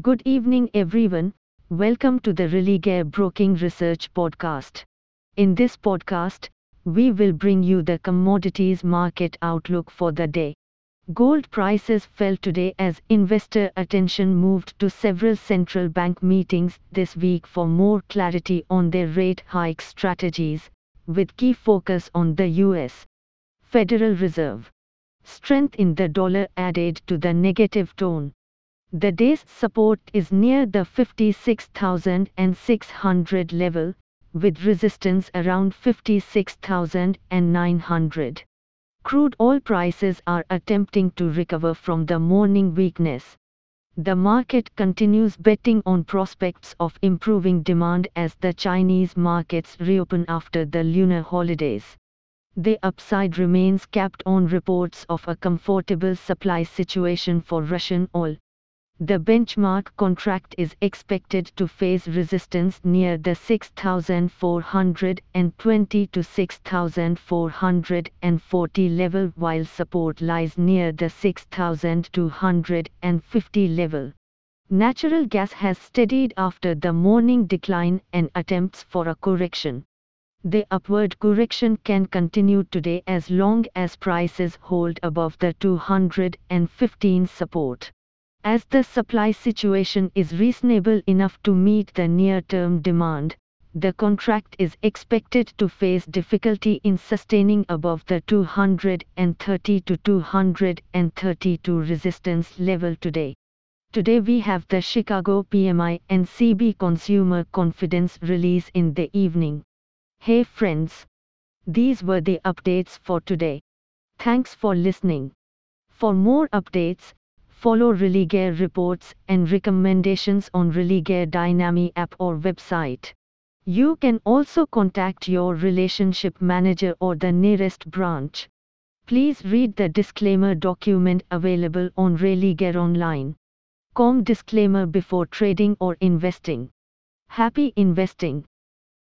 Good evening, everyone. Welcome to the Religare Broking Research Podcast. In this podcast, we will bring you the commodities market outlook for the day. Gold prices fell today as investor attention moved to several central bank meetings this week for more clarity on their rate hike strategies, with key focus on the US Federal Reserve. Strength in the dollar added to the negative tone. The day's support is near the 56,600 level, with resistance around 56,900. Crude oil prices are attempting to recover from the morning weakness. The market continues betting on prospects of improving demand as the Chinese markets reopen after the lunar holidays. The upside remains capped on reports of a comfortable supply situation for Russian oil. The benchmark contract is expected to face resistance near the 6420 to 6440 level while support lies near the 6250 level. Natural gas has steadied after the morning decline and attempts for a correction. The upward correction can continue today as long as prices hold above the 215 support. As the supply situation is reasonable enough to meet the near-term demand, the contract is expected to face difficulty in sustaining above the 230 to 232 resistance level today. Today we have the Chicago PMI and CB Consumer Confidence release in the evening. Hey friends. These were the updates for today. Thanks for listening. For more updates, follow Religare reports and recommendations on Religare Dynami app or website. You can also contact your relationship manager or the nearest branch. Please read the disclaimer document available on Religare Online. Com disclaimer before trading or investing. Happy investing.